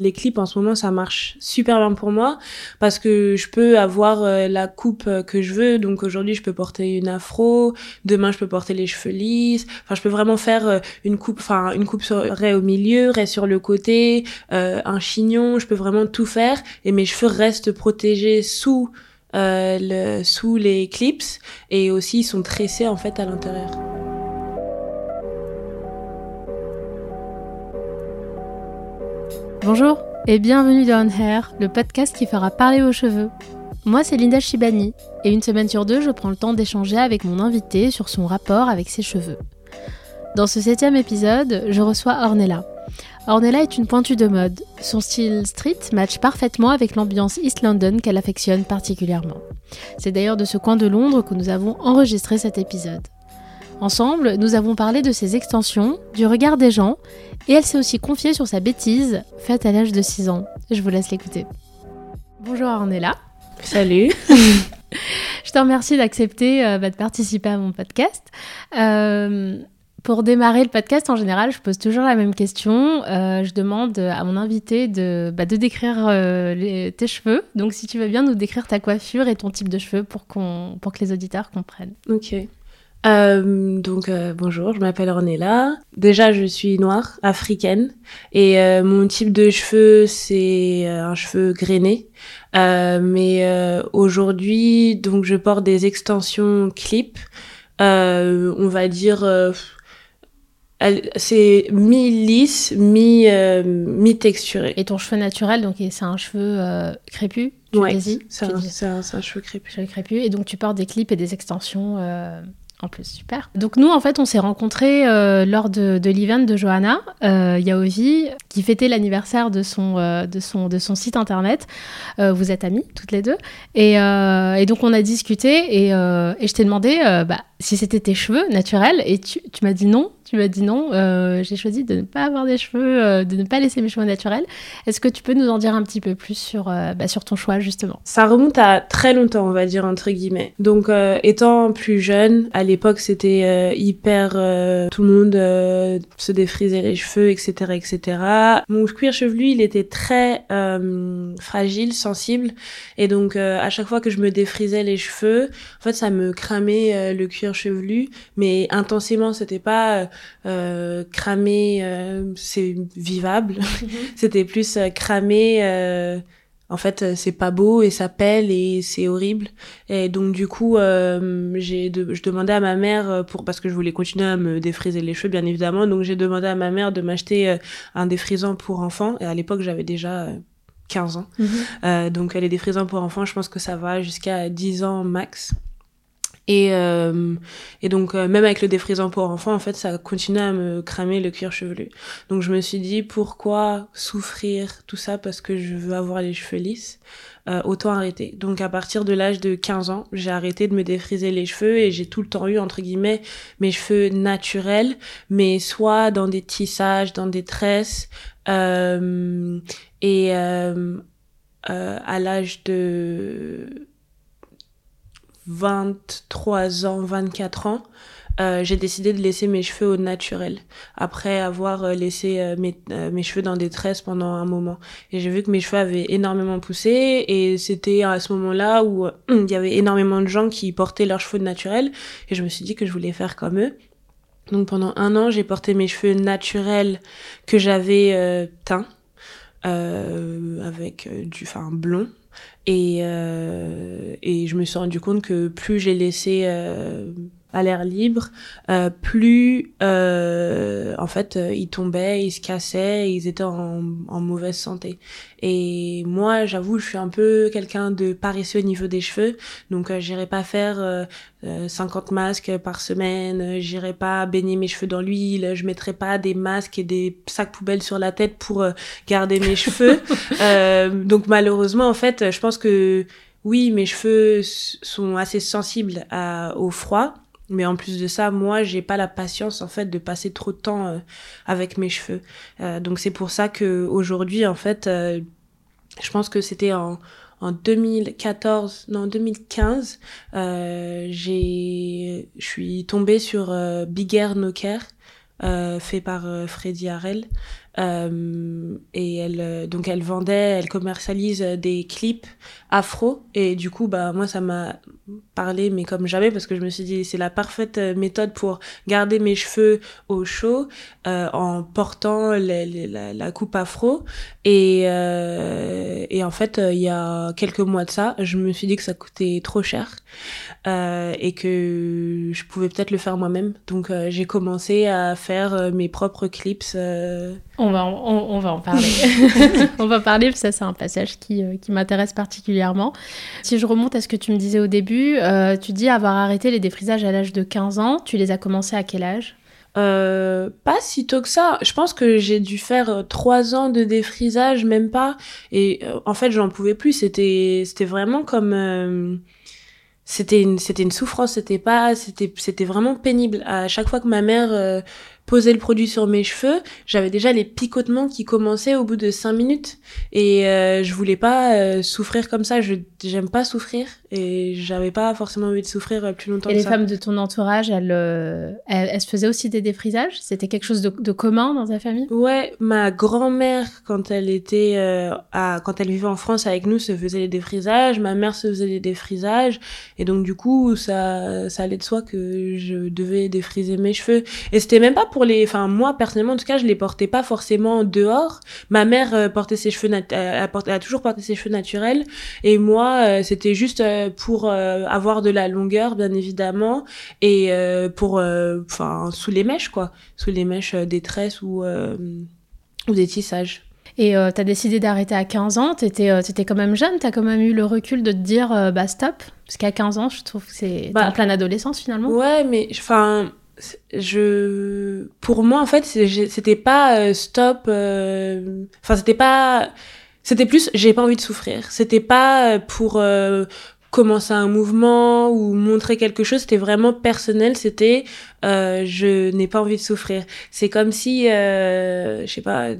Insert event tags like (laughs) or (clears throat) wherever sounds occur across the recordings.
Les clips en ce moment, ça marche super bien pour moi parce que je peux avoir euh, la coupe euh, que je veux. Donc aujourd'hui, je peux porter une afro, demain je peux porter les cheveux lisses. Enfin, je peux vraiment faire euh, une coupe, enfin une coupe serait au milieu, reste sur le côté, un chignon. Je peux vraiment tout faire et mes cheveux restent protégés sous le, sous les clips et aussi ils sont tressés en fait à l'intérieur. Bonjour et bienvenue dans On Hair, le podcast qui fera parler vos cheveux. Moi, c'est Linda Shibani et une semaine sur deux, je prends le temps d'échanger avec mon invité sur son rapport avec ses cheveux. Dans ce septième épisode, je reçois Ornella. Ornella est une pointue de mode. Son style street match parfaitement avec l'ambiance East London qu'elle affectionne particulièrement. C'est d'ailleurs de ce coin de Londres que nous avons enregistré cet épisode. Ensemble, nous avons parlé de ses extensions, du regard des gens, et elle s'est aussi confiée sur sa bêtise, faite à l'âge de 6 ans. Je vous laisse l'écouter. Bonjour Ornella. Salut. (laughs) Je te remercie d'accepter euh, bah, de participer à mon podcast. Euh, pour démarrer le podcast, en général, je pose toujours la même question. Euh, je demande à mon invité de, bah, de décrire tes cheveux. Donc, si tu veux bien nous décrire ta coiffure et ton type de cheveux pour, qu'on, pour que les auditeurs comprennent. Ok. Euh, donc euh, bonjour, je m'appelle Ornella. Déjà, je suis noire, africaine, et euh, mon type de cheveux c'est un cheveu grainé. mais aujourd'hui, donc je porte des extensions clip. on va dire, c'est mi lisse, mi mi texturé. Et ton cheveu naturel, donc c'est un cheveu crépus. Oui, c'est un, un, cheveu crépus. Cheveu crépus. Et donc tu portes des clips et des extensions. En plus, super. Donc nous, en fait, on s'est rencontrés euh, lors de, de l'event de Johanna euh, Yaovi, qui fêtait l'anniversaire de, son euh, de, son, de son site internet. Euh, vous êtes amis, toutes les deux. Et, donc, on a discuté et, et je t'ai demandé bah, si c'était tes cheveux naturels. Et tu, tu m'as dit non, tu m'as dit non, euh, j'ai choisi de ne pas avoir des cheveux, euh, de ne pas laisser mes cheveux naturels. Est-ce que tu peux nous en dire un petit peu plus sur, euh, bah, sur ton choix justement? Ça remonte à très longtemps, on va dire entre guillemets. Donc étant plus jeune, à l'époque c'était hyper, tout le monde se défrisait les cheveux, etc., etc. Mon cuir chevelu, il était très fragile, sensible, et donc à chaque fois que je me défrisais les cheveux, en fait ça me cramait le cuir chevelu, mais intensément, c'était pas euh, cramé, euh, c'est vivable. Mhm. (laughs) C'était plus euh, cramé. Euh, en fait, c'est pas beau et ça pèle et c'est horrible. Et donc du coup, j'ai de, je demandais à ma mère pour parce que je voulais continuer à me défriser les cheveux, bien évidemment. Donc j'ai demandé à ma mère de m'acheter un défrisant pour enfants. Et à l'époque, j'avais déjà 15 ans. Mhm. donc les défrisants pour enfants, je pense que ça va jusqu'à 10 ans max. Et, euh, et donc, euh, même avec le défrisant pour enfants, en fait, ça continuait à me cramer le cuir chevelu. Donc, je me suis dit, pourquoi souffrir tout ça parce que je veux avoir les cheveux lisses? Euh, Autant arrêter. Donc, à partir de l'âge de 15 ans, j'ai arrêté de me défriser les cheveux et j'ai tout le temps eu, entre guillemets, mes cheveux naturels, mais soit dans des tissages, dans des tresses. Euh, et euh, à l'âge de 23 ans, 24 ans, euh, j'ai décidé de laisser mes cheveux au naturel. Après avoir euh, laissé euh, mes, euh, mes, cheveux dans des tresses pendant un moment. Et j'ai vu que mes cheveux avaient énormément poussé et c'était à ce moment-là où (clears throat) il y avait énormément de gens qui portaient leurs cheveux naturels et je me suis dit que je voulais faire comme eux. Donc pendant un an j'ai porté mes cheveux naturels que j'avais teints avec du enfin blond. Et, euh, et je me suis rendu compte que plus j'ai laissé euh, à l'air libre, euh, plus euh, en fait euh, ils tombaient, ils se cassaient, ils étaient en, en mauvaise santé. Et moi, j'avoue, je suis un peu quelqu'un de paresseux au niveau des cheveux, donc euh, j'irai pas faire 50 masques par semaine, j'irai pas baigner mes cheveux dans l'huile, je mettrai pas des masques et des sacs poubelles sur la tête pour garder mes cheveux. (laughs) donc malheureusement, en fait, je pense que oui, mes cheveux sont assez sensibles à, au froid mais en plus de ça, moi, j'ai pas la patience en fait de passer trop de temps euh, avec mes cheveux. Euh, donc c'est pour ça que aujourd'hui, en fait, euh, je pense que c'était en en 2014, non 2015, j'ai, je suis tombée sur Big Air No Care, fait par Freddy Harrell. Euh, et elle, euh, donc elle vendait, elle commercialise des clips afro. Et du coup, bah, moi, ça m'a parlé, mais comme jamais, parce que je me suis dit, c'est la parfaite méthode pour garder mes cheveux au chaud euh, en portant la, coupe afro. Et, euh, et en fait, il y a quelques mois de ça, je me suis dit que ça coûtait trop cher euh, et que je pouvais peut-être le faire moi-même. Donc, j'ai commencé à faire mes propres clips. On, va en, on, va en parler. (laughs) on va parler, parce que ça, c'est un passage qui, qui m'intéresse particulièrement si je remonte à ce que tu me disais au début, euh, tu dis avoir arrêté les défrisages à l'âge de 15 ans. Tu les as commencés à quel âge? Euh, pas si tôt que ça. Je pense que j'ai dû faire euh, trois ans de défrisage, même pas. Et en fait, j'en pouvais plus. C'était, c'était vraiment comme, c'était une, c'était une souffrance. C'était pas, c'était, c'était vraiment pénible. À chaque fois que ma mère poser le produit sur mes cheveux, j'avais déjà les picotements qui commençaient au bout de cinq minutes. Et euh, je voulais pas euh, souffrir comme ça. Je j'aime pas souffrir et j'avais pas forcément envie de souffrir euh, plus longtemps. Et les femmes de ton entourage, elles, elles, se faisaient aussi des défrisages? C'était quelque chose de, de, commun dans ta famille? Ouais, ma grand-mère quand elle était à, quand elle vivait en France avec nous se faisait les défrisages. Ma mère se faisait des défrisages et donc du coup ça ça allait de soi que je devais défriser mes cheveux. Et c'était même pas pour les, enfin moi personnellement en tout cas, je les portais pas forcément dehors. Ma mère euh, portait ses cheveux, nat euh, elle, a toujours porté ses cheveux naturels, et moi euh, c'était juste pour avoir de la longueur bien évidemment et pour, enfin sous les mèches quoi, sous les mèches des tresses ou ou des tissages. Et euh, tu as décidé d'arrêter à 15 ans, tu étais, quand même jeune, tu as quand même eu le recul de te dire bah stop, parce qu'à 15 ans, je trouve que c'est bah, en pleine adolescence finalement. Ouais, mais enfin, je pour moi en fait c'était pas euh, stop euh, enfin c'était pas c'était plus j'ai pas envie de souffrir. C'était pas euh, pour commencer un mouvement ou montrer quelque chose. C'était vraiment personnel. C'était je n'ai pas envie de souffrir. C'est comme si je sais pas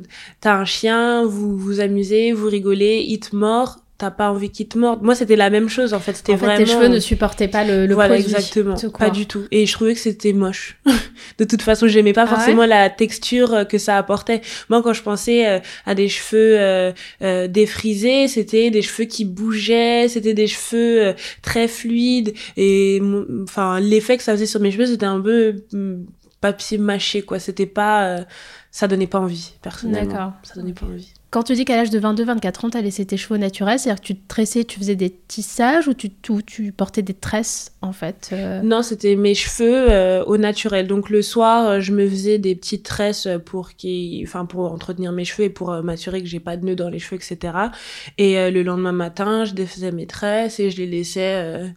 t'as un chien vous vous amusez vous rigolez il te mord t'as pas envie qu'il te morde. Moi, c'était la même chose, en fait. C'était en fait, tes cheveux ne supportaient pas le, le voilà, exactement. Pas du tout. Et je trouvais que c'était moche. (laughs) de toute façon, j'aimais pas ah forcément la texture euh, que ça apportait. Moi, quand je pensais euh, à des cheveux euh, euh, défrisés, c'était des cheveux qui bougeaient, c'était des cheveux très fluides. Et enfin, l'effet que ça faisait sur mes cheveux, c'était un peu mm, papier mâché, quoi. C'était pas... ça donnait pas envie, personnellement. D'accord. Ça donnait pas envie. Quand tu dis qu'à l'âge de 22-24 ans, tu as laissé tes cheveux naturels, c'est-à-dire que tu te tressais, tu faisais des tissages ou tu, tu portais des tresses en fait euh Non, c'était mes cheveux euh, au naturel. Donc le soir, euh, je me faisais des petites tresses pour, enfin, pour entretenir mes cheveux et pour m'assurer que j'ai pas de nœuds dans les cheveux, etc. Et le lendemain matin, je défaisais mes tresses et je les laissais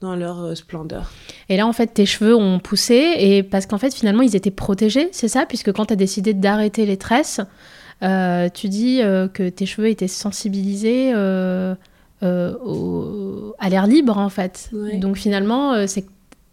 dans leur splendeur. Et là, en fait, tes cheveux ont poussé et parce qu'en fait, finalement, ils étaient protégés, c'est ça? Puisque quand tu as décidé d'arrêter les tresses, tu dis euh, que tes cheveux étaient sensibilisés euh, à l'air libre, en fait. Donc finalement, c'est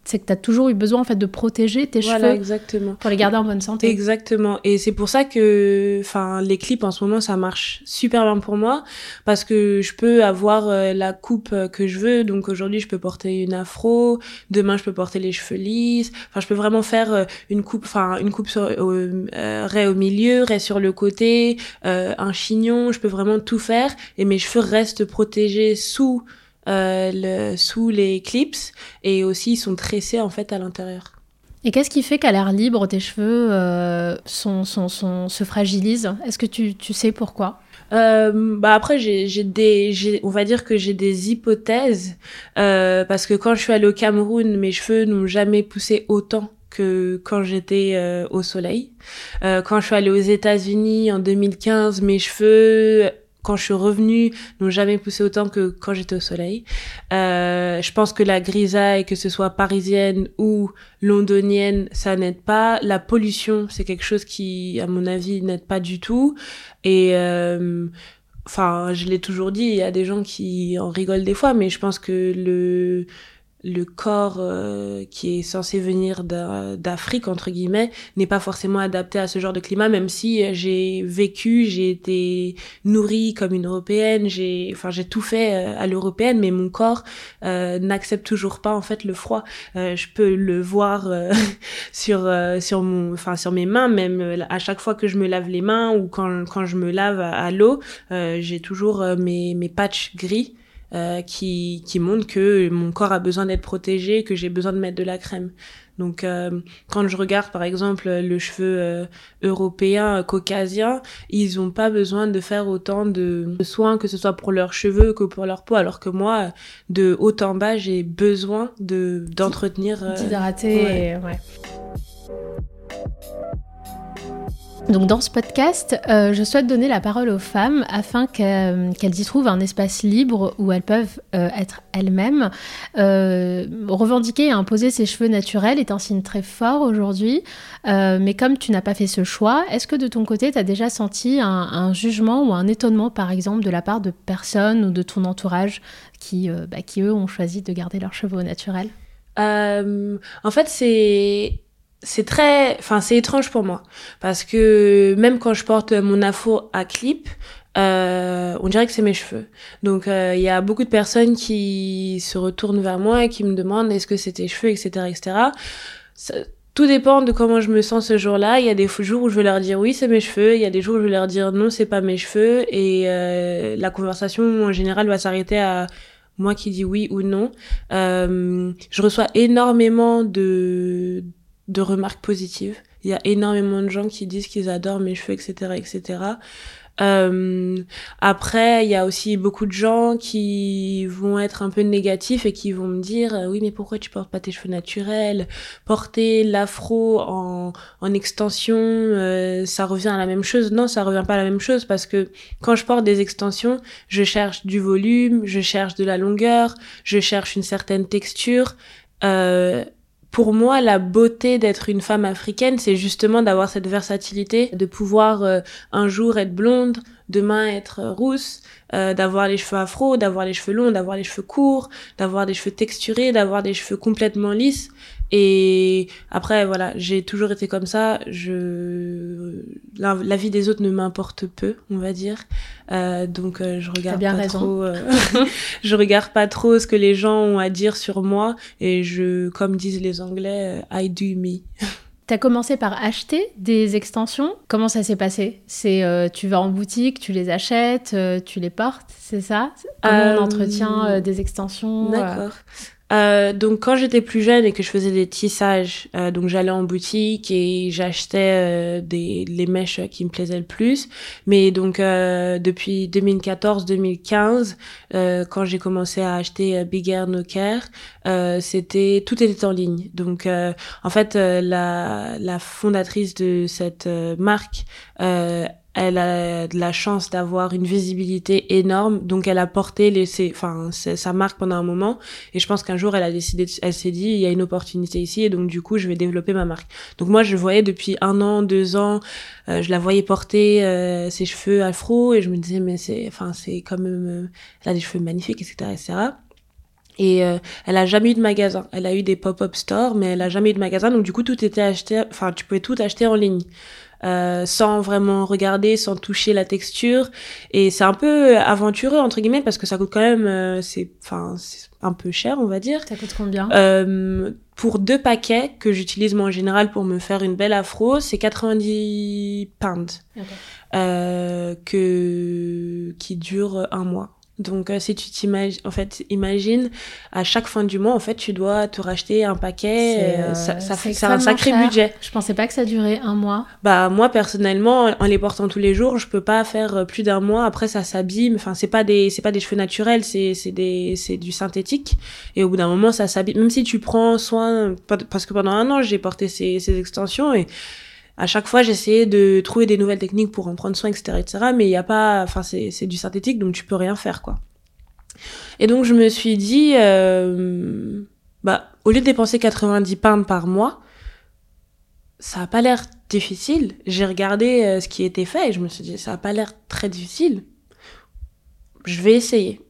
c'est que tu as toujours eu besoin en fait de protéger tes voilà, cheveux exactement. pour les garder en bonne santé. Exactement. Et c'est pour ça que enfin les clips en ce moment ça marche super bien pour moi parce que je peux avoir euh, la coupe euh, que je veux. Donc aujourd'hui, je peux porter une afro, demain je peux porter les cheveux lisses. Enfin, je peux vraiment faire euh, une coupe enfin une coupe sur raie au milieu, raie sur le côté, un chignon, je peux vraiment tout faire et mes cheveux restent protégés sous euh, le, sous les clips et aussi ils sont tressés en fait à l'intérieur. Et qu'est-ce qui fait qu'à l'air libre tes cheveux euh, sont, sont, sont, se fragilisent? Est-ce que tu, tu sais pourquoi? Euh, bah après j'ai des on va dire que j'ai des hypothèses euh, parce que quand je suis allée au Cameroun mes cheveux n'ont jamais poussé autant que quand j'étais euh, au soleil. Euh, quand je suis allée aux États-Unis en 2015 mes cheveux quand je suis revenue, n'ont jamais poussé autant que quand j'étais au soleil. Euh, je pense que la grisaille, que ce soit parisienne ou londonienne, ça n'aide pas. La pollution, c'est quelque chose qui, à mon avis, n'aide pas du tout. Et euh, enfin, je l'ai toujours dit, il y a des gens qui en rigolent des fois, mais je pense que le le corps euh, qui est censé venir d'Afrique entre guillemets n'est pas forcément adapté à ce genre de climat même si j'ai vécu j'ai été nourrie comme une européenne j'ai enfin j'ai tout fait euh, à l'européenne mais mon corps euh, n'accepte toujours pas en fait le froid. Je peux le voir (laughs) sur sur mon enfin sur mes mains même à chaque fois que je me lave les mains ou quand quand je me lave à, l'eau j'ai toujours mes mes patchs gris euh, qui, qui montre que mon corps a besoin d'être protégé, que j'ai besoin de mettre de la crème. Donc euh, quand je regarde par exemple le cheveu euh, européen, caucasien, ils ont pas besoin de faire autant de, soins que ce soit pour leurs cheveux que pour leur peau, alors que moi, de haut en bas, j'ai besoin de d'entretenir. D'hydrater, ouais. Donc dans ce podcast, euh, je souhaite donner la parole aux femmes afin qu'elles y trouvent un espace libre où elles peuvent euh, être elles-mêmes. Euh, revendiquer et imposer ses cheveux naturels est un signe très fort aujourd'hui, mais comme tu n'as pas fait ce choix, est-ce que de ton côté, tu as déjà senti un, jugement ou un étonnement, par exemple, de la part de personnes ou de ton entourage qui, bah, qui eux, ont choisi de garder leurs cheveux naturels? En fait, c'est c'est très, enfin c'est étrange pour moi parce que même quand je porte mon afro à clip, euh, on dirait que c'est mes cheveux. Donc euh, il y a beaucoup de personnes qui se retournent vers moi et qui me demandent est-ce que c'est tes cheveux, etc., etc. tout dépend de comment je me sens ce jour-là. Il y a des jours où je vais leur dire oui, c'est mes cheveux. Il y a des jours où je vais leur dire non, c'est pas mes cheveux. Et euh, la conversation en général va s'arrêter à moi qui dis oui ou non. Euh, je reçois énormément de de remarques positives. Il y a énormément de gens qui disent qu'ils adorent mes cheveux, etc., etc. Euh, après, il y a aussi beaucoup de gens qui vont être un peu négatifs et qui vont me dire euh, oui mais pourquoi tu portes pas tes cheveux naturels? Porter l'afro en, en extension, euh, ça revient à la même chose Non, ça revient pas à la même chose parce que quand je porte des extensions, je cherche du volume, je cherche de la longueur, je cherche une certaine texture. Euh, pour moi, la beauté d'être une femme africaine, c'est justement d'avoir cette versatilité, de pouvoir euh, un jour être blonde, demain être euh, rousse, euh, d'avoir les cheveux afro, d'avoir les cheveux longs, d'avoir les cheveux courts, d'avoir des cheveux texturés, d'avoir des cheveux complètement lisses. Et après, voilà, j'ai toujours été comme ça. Je la, vie des autres ne m'importe peu, on va dire. Euh, donc euh, je regarde bien pas raison. trop. Euh, (laughs) (laughs) je regarde pas trop ce que les gens ont à dire sur moi et je, comme disent les Anglais, I do me. (laughs) T'as commencé par acheter des extensions. Comment ça s'est passé? C'est tu vas en boutique, tu les achètes, tu les portes, c'est ça? Comment on entretient des extensions D'accord. Euh, donc quand j'étais plus jeune et que je faisais des tissages, euh, donc j'allais en boutique et j'achetais euh, des les mèches qui me plaisaient le plus. Mais donc depuis 2014-2015, quand j'ai commencé à acheter Big Air No Care, c'était tout était en ligne. Donc en fait la la fondatrice de cette marque elle a de la chance d'avoir une visibilité énorme, donc elle a porté les, enfin, sa marque pendant un moment, et je pense qu'un jour elle a décidé, elle s'est dit, il y a une opportunité ici, et donc du coup je vais développer ma marque. Donc moi je voyais depuis un an, deux ans, euh, je la voyais porter euh, ses cheveux afro, et je me disais mais c'est, enfin c'est quand même, euh, elle a des cheveux magnifiques, etc., etc. Et elle a jamais eu de magasin. Elle a eu des pop-up stores, mais elle a jamais eu de magasin. Donc du coup, tout était acheté. Enfin, tu pouvais tout acheter en ligne. Euh, sans vraiment regarder, sans toucher la texture. Et c'est un peu aventureux entre guillemets parce que ça coûte quand même, euh, c'est, enfin, c'est un peu cher, on va dire. Ça coûte combien? Euh, Pour deux paquets que j'utilise moi en général pour me faire une belle afro, c'est 90 pounds euh, que qui dure un mois. Donc euh, si tu t'imagines, en fait, imagine à chaque fin du mois, en fait, tu dois te racheter un paquet. Euh, ça, ça fait un sacré budget. Je pensais pas que ça durait un mois. Bah moi personnellement, en les portant tous les jours, je peux pas faire euh, plus d'un mois. Après ça s'abîme. Enfin c'est pas des c'est pas des cheveux naturels, c'est c'est des c'est du synthétique. Et au bout d'un moment ça s'abîme. Même si tu prends soin, parce que pendant un an j'ai porté ces ces extensions et à chaque fois j'essayais de trouver des nouvelles techniques pour en prendre soin etc etc mais il y a pas enfin c'est c'est du synthétique donc tu peux rien faire quoi et donc je me suis dit euh, bah au lieu de dépenser 90 pounds par mois ça a pas l'air difficile j'ai regardé euh, ce qui était fait et je me suis dit ça a pas l'air très difficile je vais essayer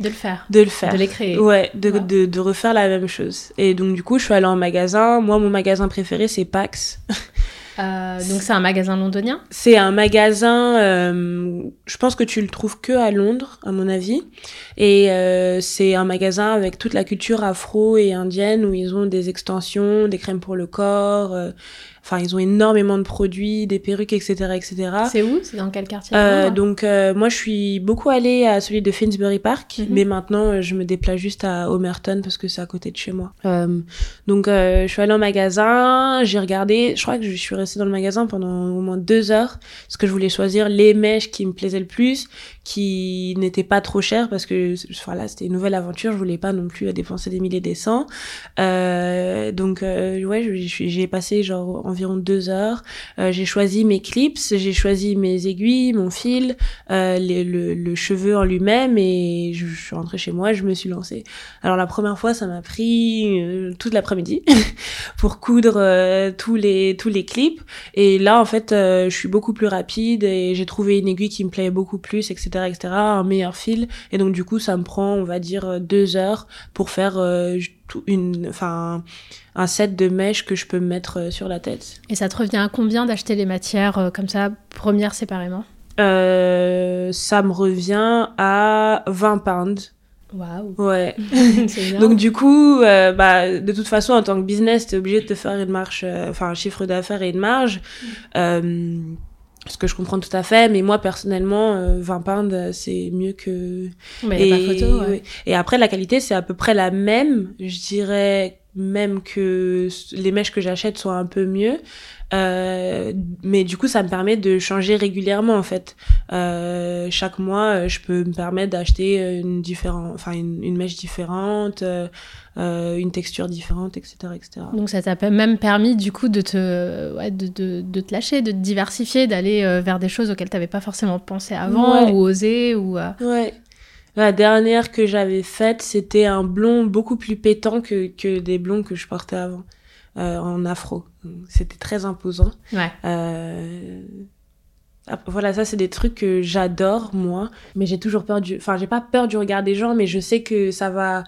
De le faire. De le faire. De les créer. Ouais, de, de, de, refaire la même chose. Et donc, du coup, je suis allée en magasin. Moi, mon magasin préféré, c'est Pax. (laughs) Euh, donc, c'est un magasin londonien C'est un magasin, euh, je pense que tu le trouves que à Londres, à mon avis. Et euh, c'est un magasin avec toute la culture afro et indienne où ils ont des extensions, des crèmes pour le corps. Enfin, ils ont énormément de produits, des perruques, etc., etc. C'est où? C'est dans quel quartier? Euh, Donc, euh, moi, je suis beaucoup allée à celui de Finsbury Park, mhm. mais maintenant, euh, je me déplace juste à Homerton parce que c'est à côté de chez moi. Euh, donc, je suis allée au magasin, j'ai regardé. Je crois que je suis restée dans le magasin pendant au moins deux heures parce que je voulais choisir les mèches qui me plaisaient le plus, qui n'étaient pas trop chères parce que, voilà, c'était une nouvelle aventure. Je voulais pas non plus dépenser des milliers des cents. donc, ouais, j'ai passé genre environ deux heures. Euh, j'ai choisi mes clips, j'ai choisi mes aiguilles, mon fil, euh, le, cheveu en lui-même et je, suis rentrée chez moi je me suis lancée. Alors la première fois, ça m'a pris euh, toute l'après-midi (laughs) pour coudre tous les tous les clips. Et là, en fait, je suis beaucoup plus rapide et j'ai trouvé une aiguille qui me plaît beaucoup plus, etc., etc., un meilleur fil. Et donc du coup, ça me prend, on va dire, deux heures pour faire une, enfin, un set de mèches que je peux mettre euh, sur la tête. Et ça te revient à combien d'acheter les matières euh, comme ça, premières séparément? Euh, Ça me revient à 20 pounds. Waouh. Ouais. (laughs) Donc du coup, euh, bah de toute façon en tant que business, t'es obligé de te faire une marge, enfin un chiffre d'affaires et une marge. Euh, ce que je comprends tout à fait, mais moi personnellement, 20 euh, pounds, c'est mieux que. Mais et, photo. Et après, la qualité, c'est à peu près la même. Je dirais même que les mèches que j'achète soient un peu mieux. Euh, mais du coup, ça me permet de changer régulièrement en fait. Euh, chaque mois, je peux me permettre d'acheter une différente, enfin une, une, mèche différente, euh, une texture différente, etc., etc. Donc ça t'a même permis du coup de te, ouais, de, de, de, te lâcher, de te diversifier, d'aller euh, vers des choses auxquelles t'avais pas forcément pensé avant ou osé ou. Euh, ouais. La dernière que j'avais faite, c'était un blond beaucoup plus pétant que, que des blonds que je portais avant, euh, en afro. C'était très imposant. Ouais. Euh, voilà, ça c'est des trucs que j'adore moi, mais j'ai toujours peur du, enfin j'ai pas peur du regard des gens, mais je sais que ça va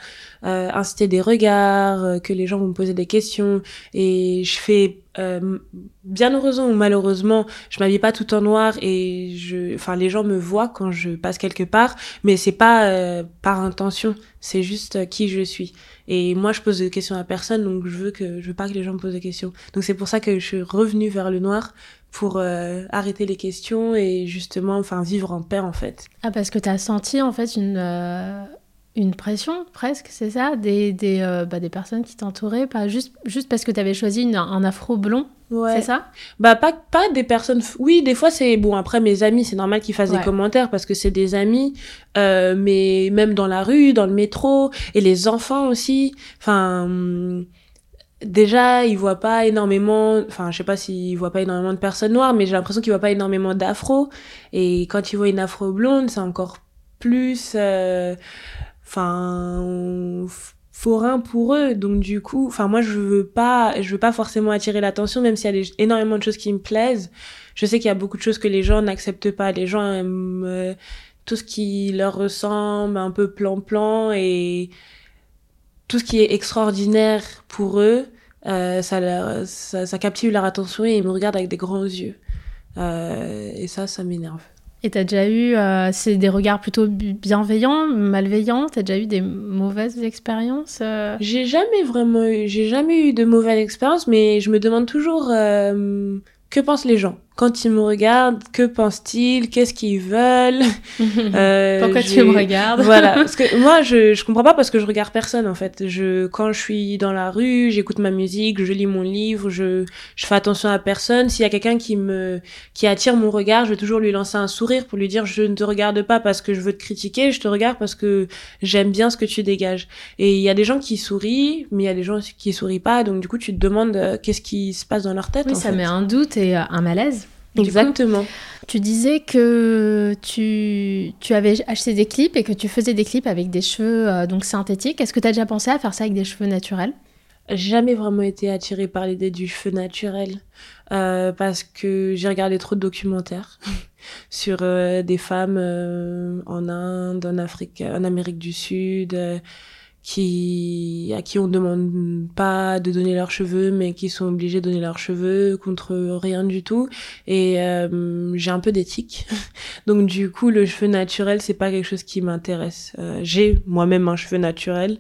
euh, inciter des regards, euh, que les gens vont me poser des questions, et je fais euh, bien heureusement ou malheureusement, je m'habille pas tout en noir et je, enfin, les gens me voient quand je passe quelque part, mais c'est pas par intention, c'est juste qui je suis. Et moi, je pose des questions à personne, donc je veux que, je veux pas que les gens me posent des questions. Donc c'est pour ça que je suis revenue vers le noir pour arrêter les questions et justement, enfin, vivre en paix en fait. Ah, parce que tu as senti en fait une une pression presque, c'est ça? Des, des, euh, bah, des personnes qui t'entouraient, pas juste, juste parce que tu avais choisi une, un afro blond Ouais. C'est ça? Bah pas pas des personnes. Oui, des fois c'est bon. Après mes amis, c'est normal qu'ils fassent des commentaires parce que c'est des amis. Euh, mais même dans la rue, dans le métro et les enfants aussi. Enfin, hum, déjà ils voient pas énormément. Enfin, je sais pas s'ils voient pas énormément de personnes noires, mais j'ai l'impression qu'ils voient pas énormément d'afro. Et quand ils voient une afro blonde, c'est encore plus. Euh, enfin forain pour eux donc du coup enfin moi je veux pas je veux pas forcément attirer l'attention même s'il y a énormément de choses qui me plaisent je sais qu'il y a beaucoup de choses que les gens n'acceptent pas les gens aiment euh, tout ce qui leur ressemble un peu plan plan et tout ce qui est extraordinaire pour eux euh, ça, leur, ça, ça captive leur attention et ils me regardent avec des grands yeux. Euh, et ça ça m'énerve. Et t'as déjà eu, euh, c'est des regards plutôt bienveillants, malveillants? T'as déjà eu des mauvaises expériences J'ai jamais vraiment eu, j'ai jamais eu de mauvaises expériences, mais je me demande toujours que pensent les gens quand ils me regardent, que pensent-ils, qu'est-ce qu'ils veulent? (laughs) Euh, Pourquoi tu me regardes? Voilà, (laughs) parce que moi je je comprends pas parce que je regarde personne en fait. Je quand je suis dans la rue, j'écoute ma musique, je lis mon livre, je je fais attention à personne. S'il y a quelqu'un qui me qui attire mon regard, je vais toujours lui lancer un sourire pour lui dire je ne te regarde pas parce que je veux te critiquer, je te regarde parce que j'aime bien ce que tu dégages. Et il y a des gens qui sourient, mais il y a des gens qui sourient pas, donc du coup tu te demandes euh, qu'est-ce qui se passe dans leur tête. Oui, ça met un doute et euh, un malaise. Exactement. tu disais que tu, tu avais acheté des clips et que tu faisais des clips avec des cheveux euh, donc synthétiques. Est-ce que tu as déjà pensé à faire ça avec des cheveux naturels? Jamais vraiment été attirée par l'idée du cheveu naturel. euh, parce que j'ai regardé trop de documentaires (laughs) sur euh, des femmes euh, en Inde, en Afrique, en Amérique du Sud, qui à qui on demande pas de donner leurs cheveux, mais qui sont obligés de donner leurs cheveux contre rien du tout. Et j'ai un peu d'éthique, (laughs) donc du coup le cheveu naturel c'est pas quelque chose qui m'intéresse. j'ai moi-même un cheveu naturel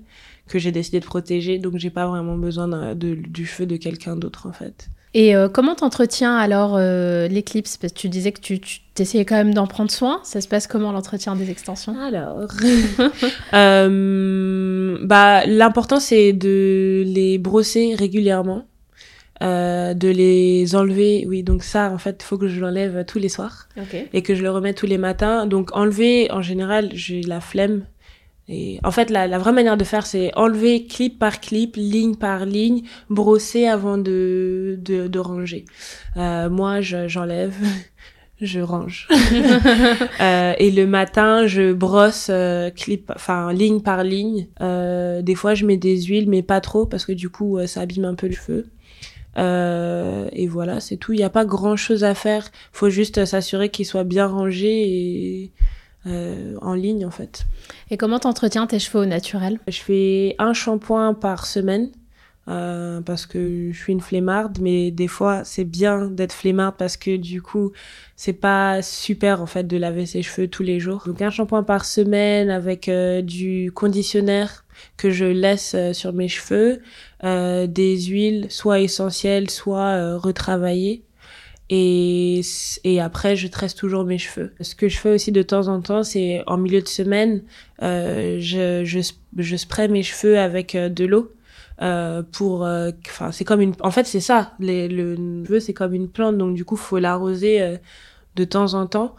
que j'ai décidé de protéger, donc j'ai pas vraiment besoin de, du cheveu de quelqu'un d'autre en fait. Et euh, comment t'entretiens alors euh, l'éclipse? Parce que tu disais que tu, tu essayais quand même d'en prendre soin. Ça se passe comment l'entretien des extensions? Alors, (laughs) euh, bah l'important c'est de les brosser régulièrement, euh, de les enlever. Oui, donc ça en fait, il faut que je l'enlève tous les soirs. Et que je le remette tous les matins. Donc enlever, en général, j'ai la flemme et en fait, la, la vraie manière de faire, c'est enlever clip par clip, ligne par ligne, brosser avant de, de, de ranger. Euh, moi, j'enlève, (laughs) je, range. (laughs) euh, et le matin, je brosse euh, clip, enfin ligne par ligne. Euh, des fois, je mets des huiles, mais pas trop parce que du coup, euh, ça abîme un peu le feu. Euh, et voilà, c'est tout. Il n'y a pas grand chose à faire. Faut juste s'assurer qu'il soit bien rangé et euh, en ligne en fait. Et comment t'entretiens tes cheveux au naturel? Je fais un shampoing par semaine. Euh, parce que je suis une flemmarde, mais des fois c'est bien d'être flemmarde parce que du coup c'est pas super en fait de laver ses cheveux tous les jours. Donc un shampoing par semaine avec euh, du conditionnaire que je laisse euh, sur mes cheveux, des huiles soit essentielles soit retravaillées et, et après, je tresse toujours mes cheveux. Ce que je fais aussi de temps en temps, c'est en milieu de semaine, euh, je, je, je spray mes cheveux avec euh, de l'eau. Euh, pour euh, enfin c'est comme une en fait c'est ça les, le cheveu c'est comme une plante donc du coup faut l'arroser euh, de temps en temps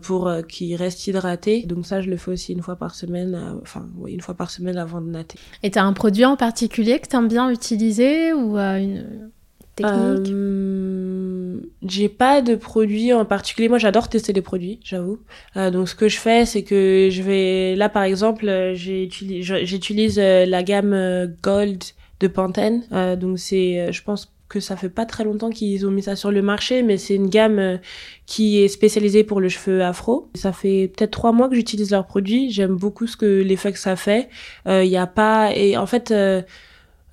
pour qu'il reste hydraté donc ça je le fais aussi une fois par semaine enfin oui, une fois par semaine avant de natter et t'as un produit en particulier que t'aimes bien utiliser ou une technique? J'ai pas de produit en particulier. Moi, j'adore tester les produits, j'avoue. Euh, donc, ce que je fais, c'est que je vais là, par exemple, j'utilise la gamme Gold de Pantene. Euh, donc, c'est, je pense que ça fait pas très longtemps qu'ils ont mis ça sur le marché, mais c'est une gamme qui est spécialisée pour le cheveu afro. Ça fait peut-être trois mois que j'utilise leurs produits. J'aime beaucoup ce que l'effet que ça fait. Il euh, y a pas et en fait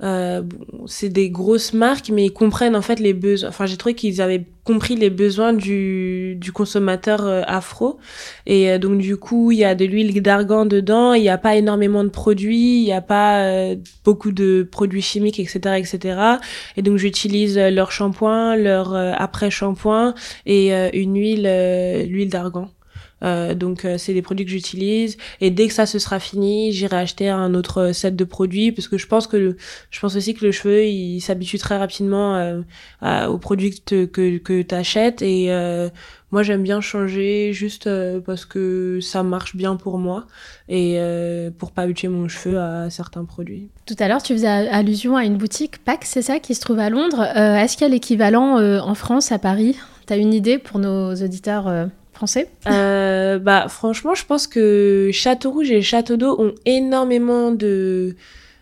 euh, c'est des grosses marques, mais ils comprennent en fait les besoins. Enfin, j'ai trouvé qu'ils avaient compris les besoins du, du consommateur euh, afro. Et euh, donc, du coup, il y a de l'huile d'argan dedans, il n'y a pas énormément de produits, il n'y a pas euh, beaucoup de produits chimiques, etc., etc. Et donc, j'utilise leur shampoing, leur après-shampoing et une huile, l'huile d'argan. Euh, donc euh, c'est des produits que j'utilise et dès que ça se sera fini, j'irai acheter un autre set de produits parce que je pense que le, je pense aussi que le cheveu il s'habitue très rapidement euh, aux produits que que, que tu achètes et euh, moi j'aime bien changer juste parce que ça marche bien pour moi et pour pas habituer mon cheveu à certains produits. Tout à l'heure tu faisais allusion à une boutique Pax, c'est ça qui se trouve à Londres. Est-ce qu'il y a l'équivalent en France à Paris? T'as une idée pour nos auditeurs euh, Bah franchement, je pense que Château Rouge et Château d'Eau ont énormément de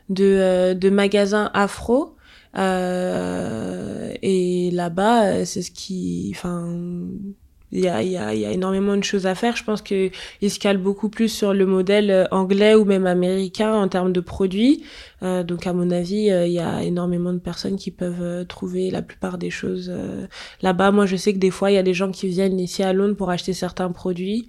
de, euh, magasins afro. Euh, et là-bas, c'est ce qui, enfin, il y a, y, a, y a énormément de choses à faire. Je pense qu'ils se calent beaucoup plus sur le modèle euh, anglais ou même américain en termes de produits. Euh, donc à mon avis, euh, il y a énormément de personnes qui peuvent trouver la plupart des choses là-bas. Moi, je sais que des fois, il y a des gens qui viennent ici à Londres pour acheter certains produits.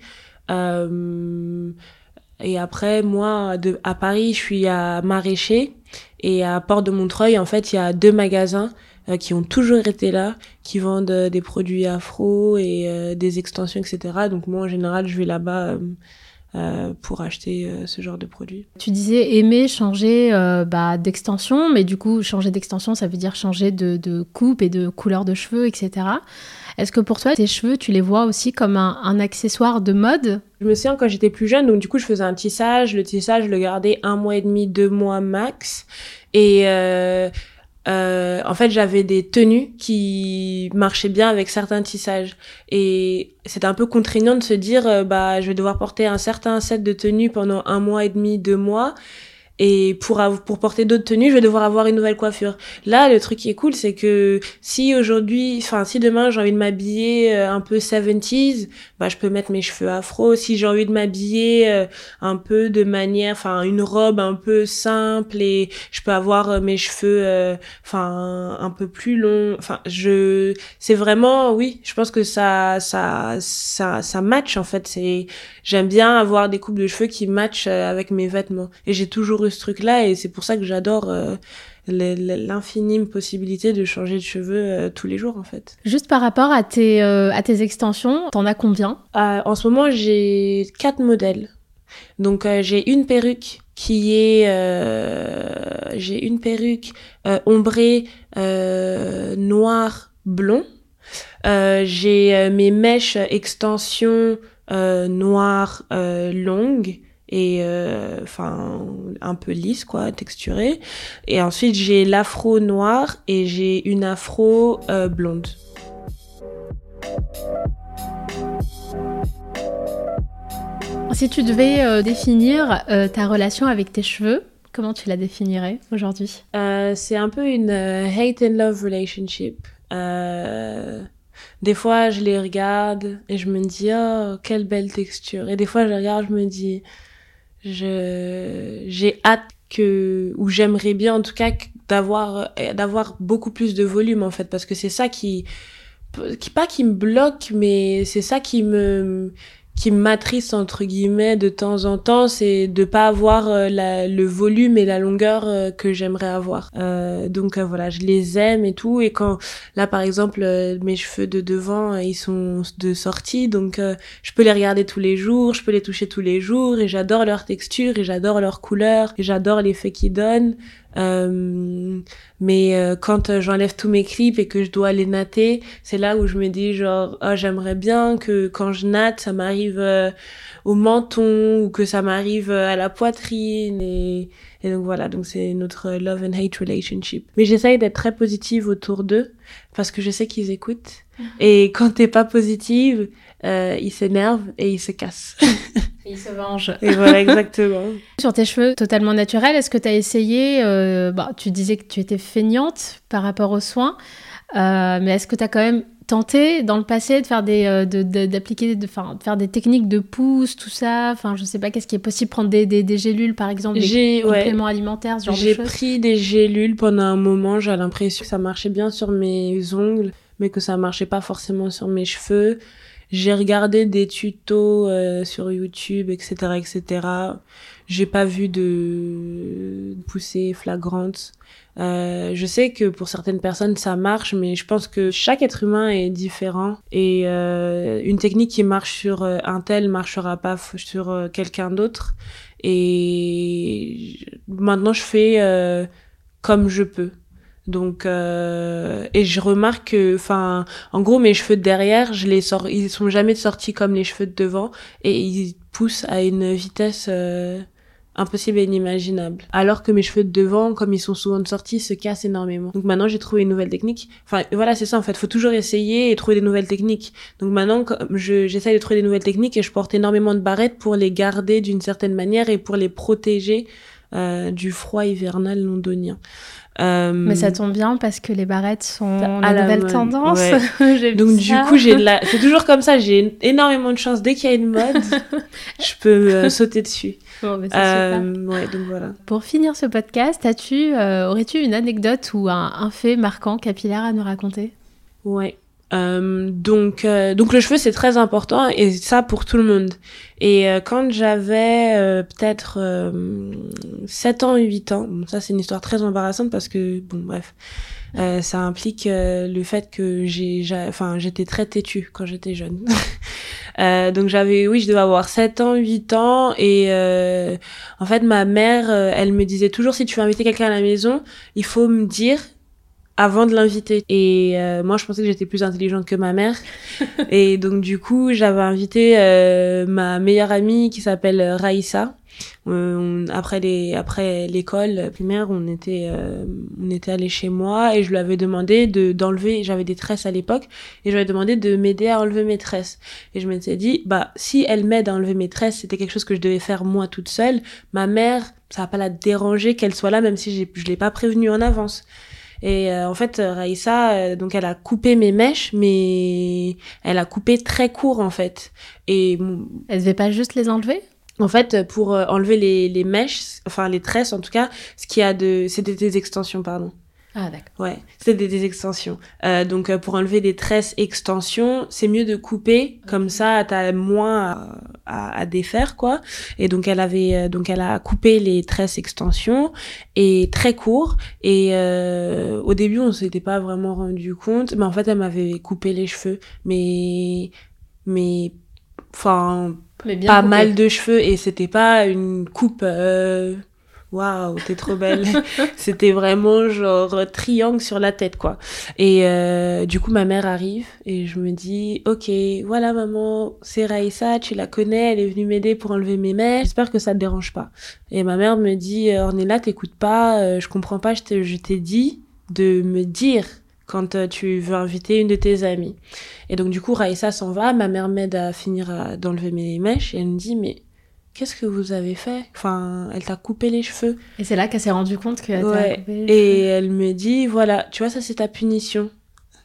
et après, moi, de, à Paris, je suis à Maraîcher. Et à Porte de Montreuil, en fait, il y a deux magasins qui ont toujours été là, qui vendent euh, des produits afro et euh, des extensions, etc. Donc moi, en général, je vais là-bas euh, pour acheter ce genre de produits. Tu disais aimer changer bah, d'extension, mais du coup, changer d'extension, ça veut dire changer de, de, coupe et de couleur de cheveux, etc. Est-ce que pour toi, tes cheveux, tu les vois aussi comme un, un accessoire de mode? Je me souviens quand j'étais plus jeune, donc du coup, je faisais un tissage. Le tissage, je le gardais un mois et demi, deux mois max. Et euh, en fait, j'avais des tenues qui marchaient bien avec certains tissages. Et c'était un peu contraignant de se dire, euh, bah, je vais devoir porter un certain set de tenues pendant un mois et demi, deux mois. Et pour pour porter d'autres tenues, je vais devoir avoir une nouvelle coiffure. Là, le truc qui est cool, c'est que si aujourd'hui, enfin si demain j'ai envie de m'habiller euh, un peu 70s, bah je peux mettre mes cheveux afro. Si j'ai envie de m'habiller euh, un peu de manière, enfin une robe un peu simple et je peux avoir euh, mes cheveux, enfin un peu plus longs. Enfin, je, c'est vraiment, oui, je pense que ça, ça, ça, ça match en fait. C'est, j'aime bien avoir des coupes de cheveux qui matchent avec mes vêtements. Et j'ai toujours ce truc-là et c'est pour ça que j'adore euh, l'infime possibilité de changer de cheveux euh, tous les jours en fait. Juste par rapport à tes, euh, à tes extensions, t'en as combien? En ce moment j'ai quatre modèles. Donc j'ai une perruque qui est j'ai une perruque ombrée noir blond. j'ai mes mèches extensions noires longues et euh, enfin un peu lisse quoi, texturée. Et ensuite j'ai l'afro noir et j'ai une afro euh, blonde. Si tu devais euh, définir ta relation avec tes cheveux, comment tu la définirais aujourd'hui? C'est un peu une hate and love relationship. des fois, je les regarde et je me dis, oh, quelle belle texture. Et des fois, je les regarde, je me dis, j'ai hâte que ou j'aimerais bien en tout cas d'avoir d'avoir beaucoup plus de volume en fait parce que c'est ça qui qui pas qui me bloque mais c'est ça qui me qui m'attriste entre guillemets de temps en temps, c'est de pas avoir euh, le volume et la longueur euh, que j'aimerais avoir. Euh, donc voilà, je les aime et tout. Et quand là par exemple mes cheveux de devant ils sont de sortie, donc je peux les regarder tous les jours, je peux les toucher tous les jours et j'adore leur texture et j'adore leur couleur et j'adore l'effet qu'ils donnent. Euh, mais euh, quand euh, j'enlève tous mes clips et que je dois les natter, c'est là où je me dis genre oh, j'aimerais bien que quand je natte, ça m'arrive au menton ou que ça m'arrive à la poitrine et, et donc voilà, donc c'est notre love and hate relationship. Mais j'essaye d'être très positive autour d'eux parce que je sais qu'ils écoutent. (laughs) Et quand t'es pas positive, euh, ils s'énervent et ils se cassent. (laughs) ils se vengent. Et voilà, (laughs) exactement. Sur tes cheveux totalement naturels, est-ce que tu as essayé, euh, bah, tu disais que tu étais feignante par rapport aux soins, euh, mais est-ce que tu as quand même tenté dans le passé de faire des euh, d'appliquer de, de, faire des techniques de pouce tout ça enfin je sais pas qu'est-ce qui est possible prendre des, des, des gélules par exemple des compléments alimentaires ce genre de choses j'ai pris des gélules pendant un moment j'ai l'impression que ça marchait bien sur mes ongles mais que ça marchait pas forcément sur mes cheveux j'ai regardé des tutos euh, sur YouTube, etc., etc. J'ai pas vu de poussée flagrante. Euh, je sais que pour certaines personnes ça marche, mais je pense que chaque être humain est différent et euh, une technique qui marche sur euh, un tel marchera pas sur quelqu'un d'autre. Et maintenant je fais comme je peux. Donc et je remarque que enfin en gros mes cheveux de derrière, je les sors ils sont jamais sortis comme les cheveux de devant et ils poussent à une vitesse impossible et inimaginable. Alors que mes cheveux de devant comme ils sont souvent sortis se cassent énormément. Donc maintenant j'ai trouvé une nouvelle technique. Enfin voilà, c'est ça en fait, faut toujours essayer et trouver des nouvelles techniques. Donc maintenant je j'essaye de trouver des nouvelles techniques et je porte énormément de barrettes pour les garder d'une certaine manière et pour les protéger euh, du froid hivernal londonien. Euh, Mais ça tombe bien parce que les barrettes sont à la nouvelle tendance. (laughs) Donc du coup, j'ai la... c'est toujours comme ça. J'ai énormément de chance dès qu'il y a une mode, (laughs) je peux euh, sauter dessus. Bon, euh, ouais, donc voilà. Pour finir ce podcast, as-tu, aurais-tu une anecdote ou un, un, fait marquant capillaire à nous raconter? Ouais. Euh, donc, euh, donc le cheveu c'est très important et ça pour tout le monde. Et euh, quand j'avais peut-être 7 ans, 8 ans, bon, ça c'est une histoire très embarrassante parce que bon bref, ça implique le fait que j'ai, enfin j'étais très têtue quand j'étais jeune. (laughs) donc j'avais, oui, je devais avoir 7 ans, 8 ans et en fait ma mère, elle me disait toujours si tu veux inviter quelqu'un à la maison, il faut me dire avant de l'inviter. Et euh, moi, je pensais que j'étais plus intelligente que ma mère. (laughs) et donc, du coup, j'avais invité euh, ma meilleure amie qui s'appelle Raïssa. Euh, après les après l'école primaire, on était euh, on était allé chez moi et je lui avais demandé de d'enlever. J'avais des tresses à l'époque et je lui avais demandé de m'aider à enlever mes tresses. Et je m'étais dit bah si elle m'aide à enlever mes tresses, c'était quelque chose que je devais faire moi toute seule. Ma mère, ça va pas la déranger qu'elle soit là, même si je l'ai pas prévenue en avance. Et euh, en fait, Raïssa, euh, donc elle a coupé mes mèches, mais elle a coupé très court en fait. Et elle devait pas juste les enlever? En fait, pour euh, enlever les, les mèches, enfin les tresses en tout cas, ce qu'il y a de, c'était des extensions, pardon. Ah d'accord. Ouais, c'est des, des, extensions. Euh, donc euh, pour enlever des tresses extensions, c'est mieux de couper, comme ça t'as moins à, à, défaire quoi. Et donc elle avait, euh, donc elle a coupé les tresses extensions et très court. Et euh, au début on s'était pas vraiment rendu compte, mais en fait elle m'avait coupé les cheveux, mais mais enfin pas mal de cheveux et c'était pas une coupe. Euh, waouh, t'es trop belle. (laughs) C'était vraiment genre triangle sur la tête, quoi. Et euh, du coup, ma mère arrive et je me dis, ok, voilà maman, c'est Raïssa, tu la connais, elle est venue m'aider pour enlever mes mèches. J'espère que ça te dérange pas. Et ma mère me dit, euh, Ornella, t'écoutes pas, euh, je comprends pas, je t'ai dit de me dire quand tu veux inviter une de tes amies. Et donc du coup, Raïssa s'en va, ma mère m'aide à finir d'enlever mes mèches et elle me dit, mais qu'est-ce que vous avez fait? Enfin, elle t'a coupé les cheveux. Et c'est là qu'elle s'est rendue compte que ouais. Et elle me dit, voilà, tu vois, ça c'est ta punition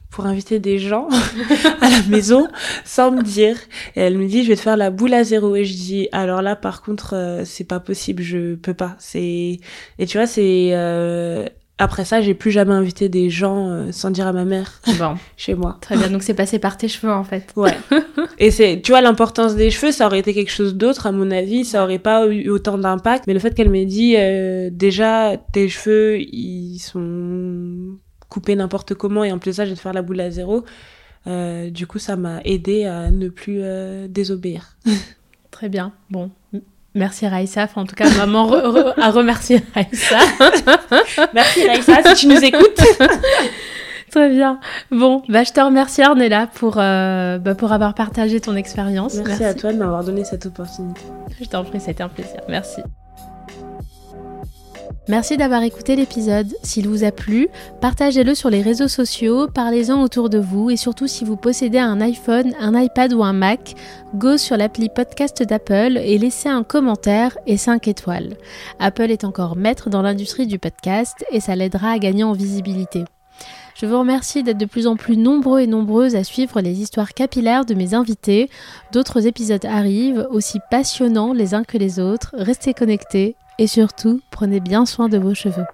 pour inviter des gens (laughs) à la maison sans me dire. Et elle me dit, je vais te faire la boule à zéro. Et je dis, alors là, par contre, euh, c'est pas possible, je peux pas. C'est et tu vois, c'est euh, après ça, j'ai plus jamais invité des gens euh, sans dire à ma mère bon. (laughs) chez moi. Très bien, donc c'est passé par tes cheveux en fait. Ouais. (laughs) Et c'est, tu vois, l'importance des cheveux, ça aurait été quelque chose d'autre à mon avis, ça aurait pas eu autant d'impact. Mais le fait qu'elle m'ait dit, euh, déjà, tes cheveux, ils sont coupés n'importe comment et en plus ça, je vais te faire la boule à zéro. Euh, du coup, ça m'a aidé à ne plus désobéir. (laughs) Très bien. Bon, Merci Raïssa, enfin, en tout cas maman à remercier Raïssa. (laughs) Merci Raïssa si tu nous écoutes. (laughs) Très bien. Bon, bah, je te remercie Arnella pour, euh, bah, pour avoir partagé ton expérience. Merci, Merci, à toi de m'avoir donné cette opportunité. Je t'en prie, c'était un plaisir. Merci. Merci d'avoir écouté l'épisode. S'il vous a plu, partagez-le sur les réseaux sociaux, parlez-en autour de vous et surtout si vous possédez un iPhone, un iPad ou un Mac, go sur l'appli podcast d'Apple et laissez un commentaire et 5 étoiles. Apple est encore maître dans l'industrie du podcast et ça l'aidera à gagner en visibilité. Je vous remercie d'être de plus en plus nombreux et nombreuses à suivre les histoires capillaires de mes invités. D'autres épisodes arrivent, aussi passionnants les uns que les autres. Restez connectés et surtout, prenez bien soin de vos cheveux.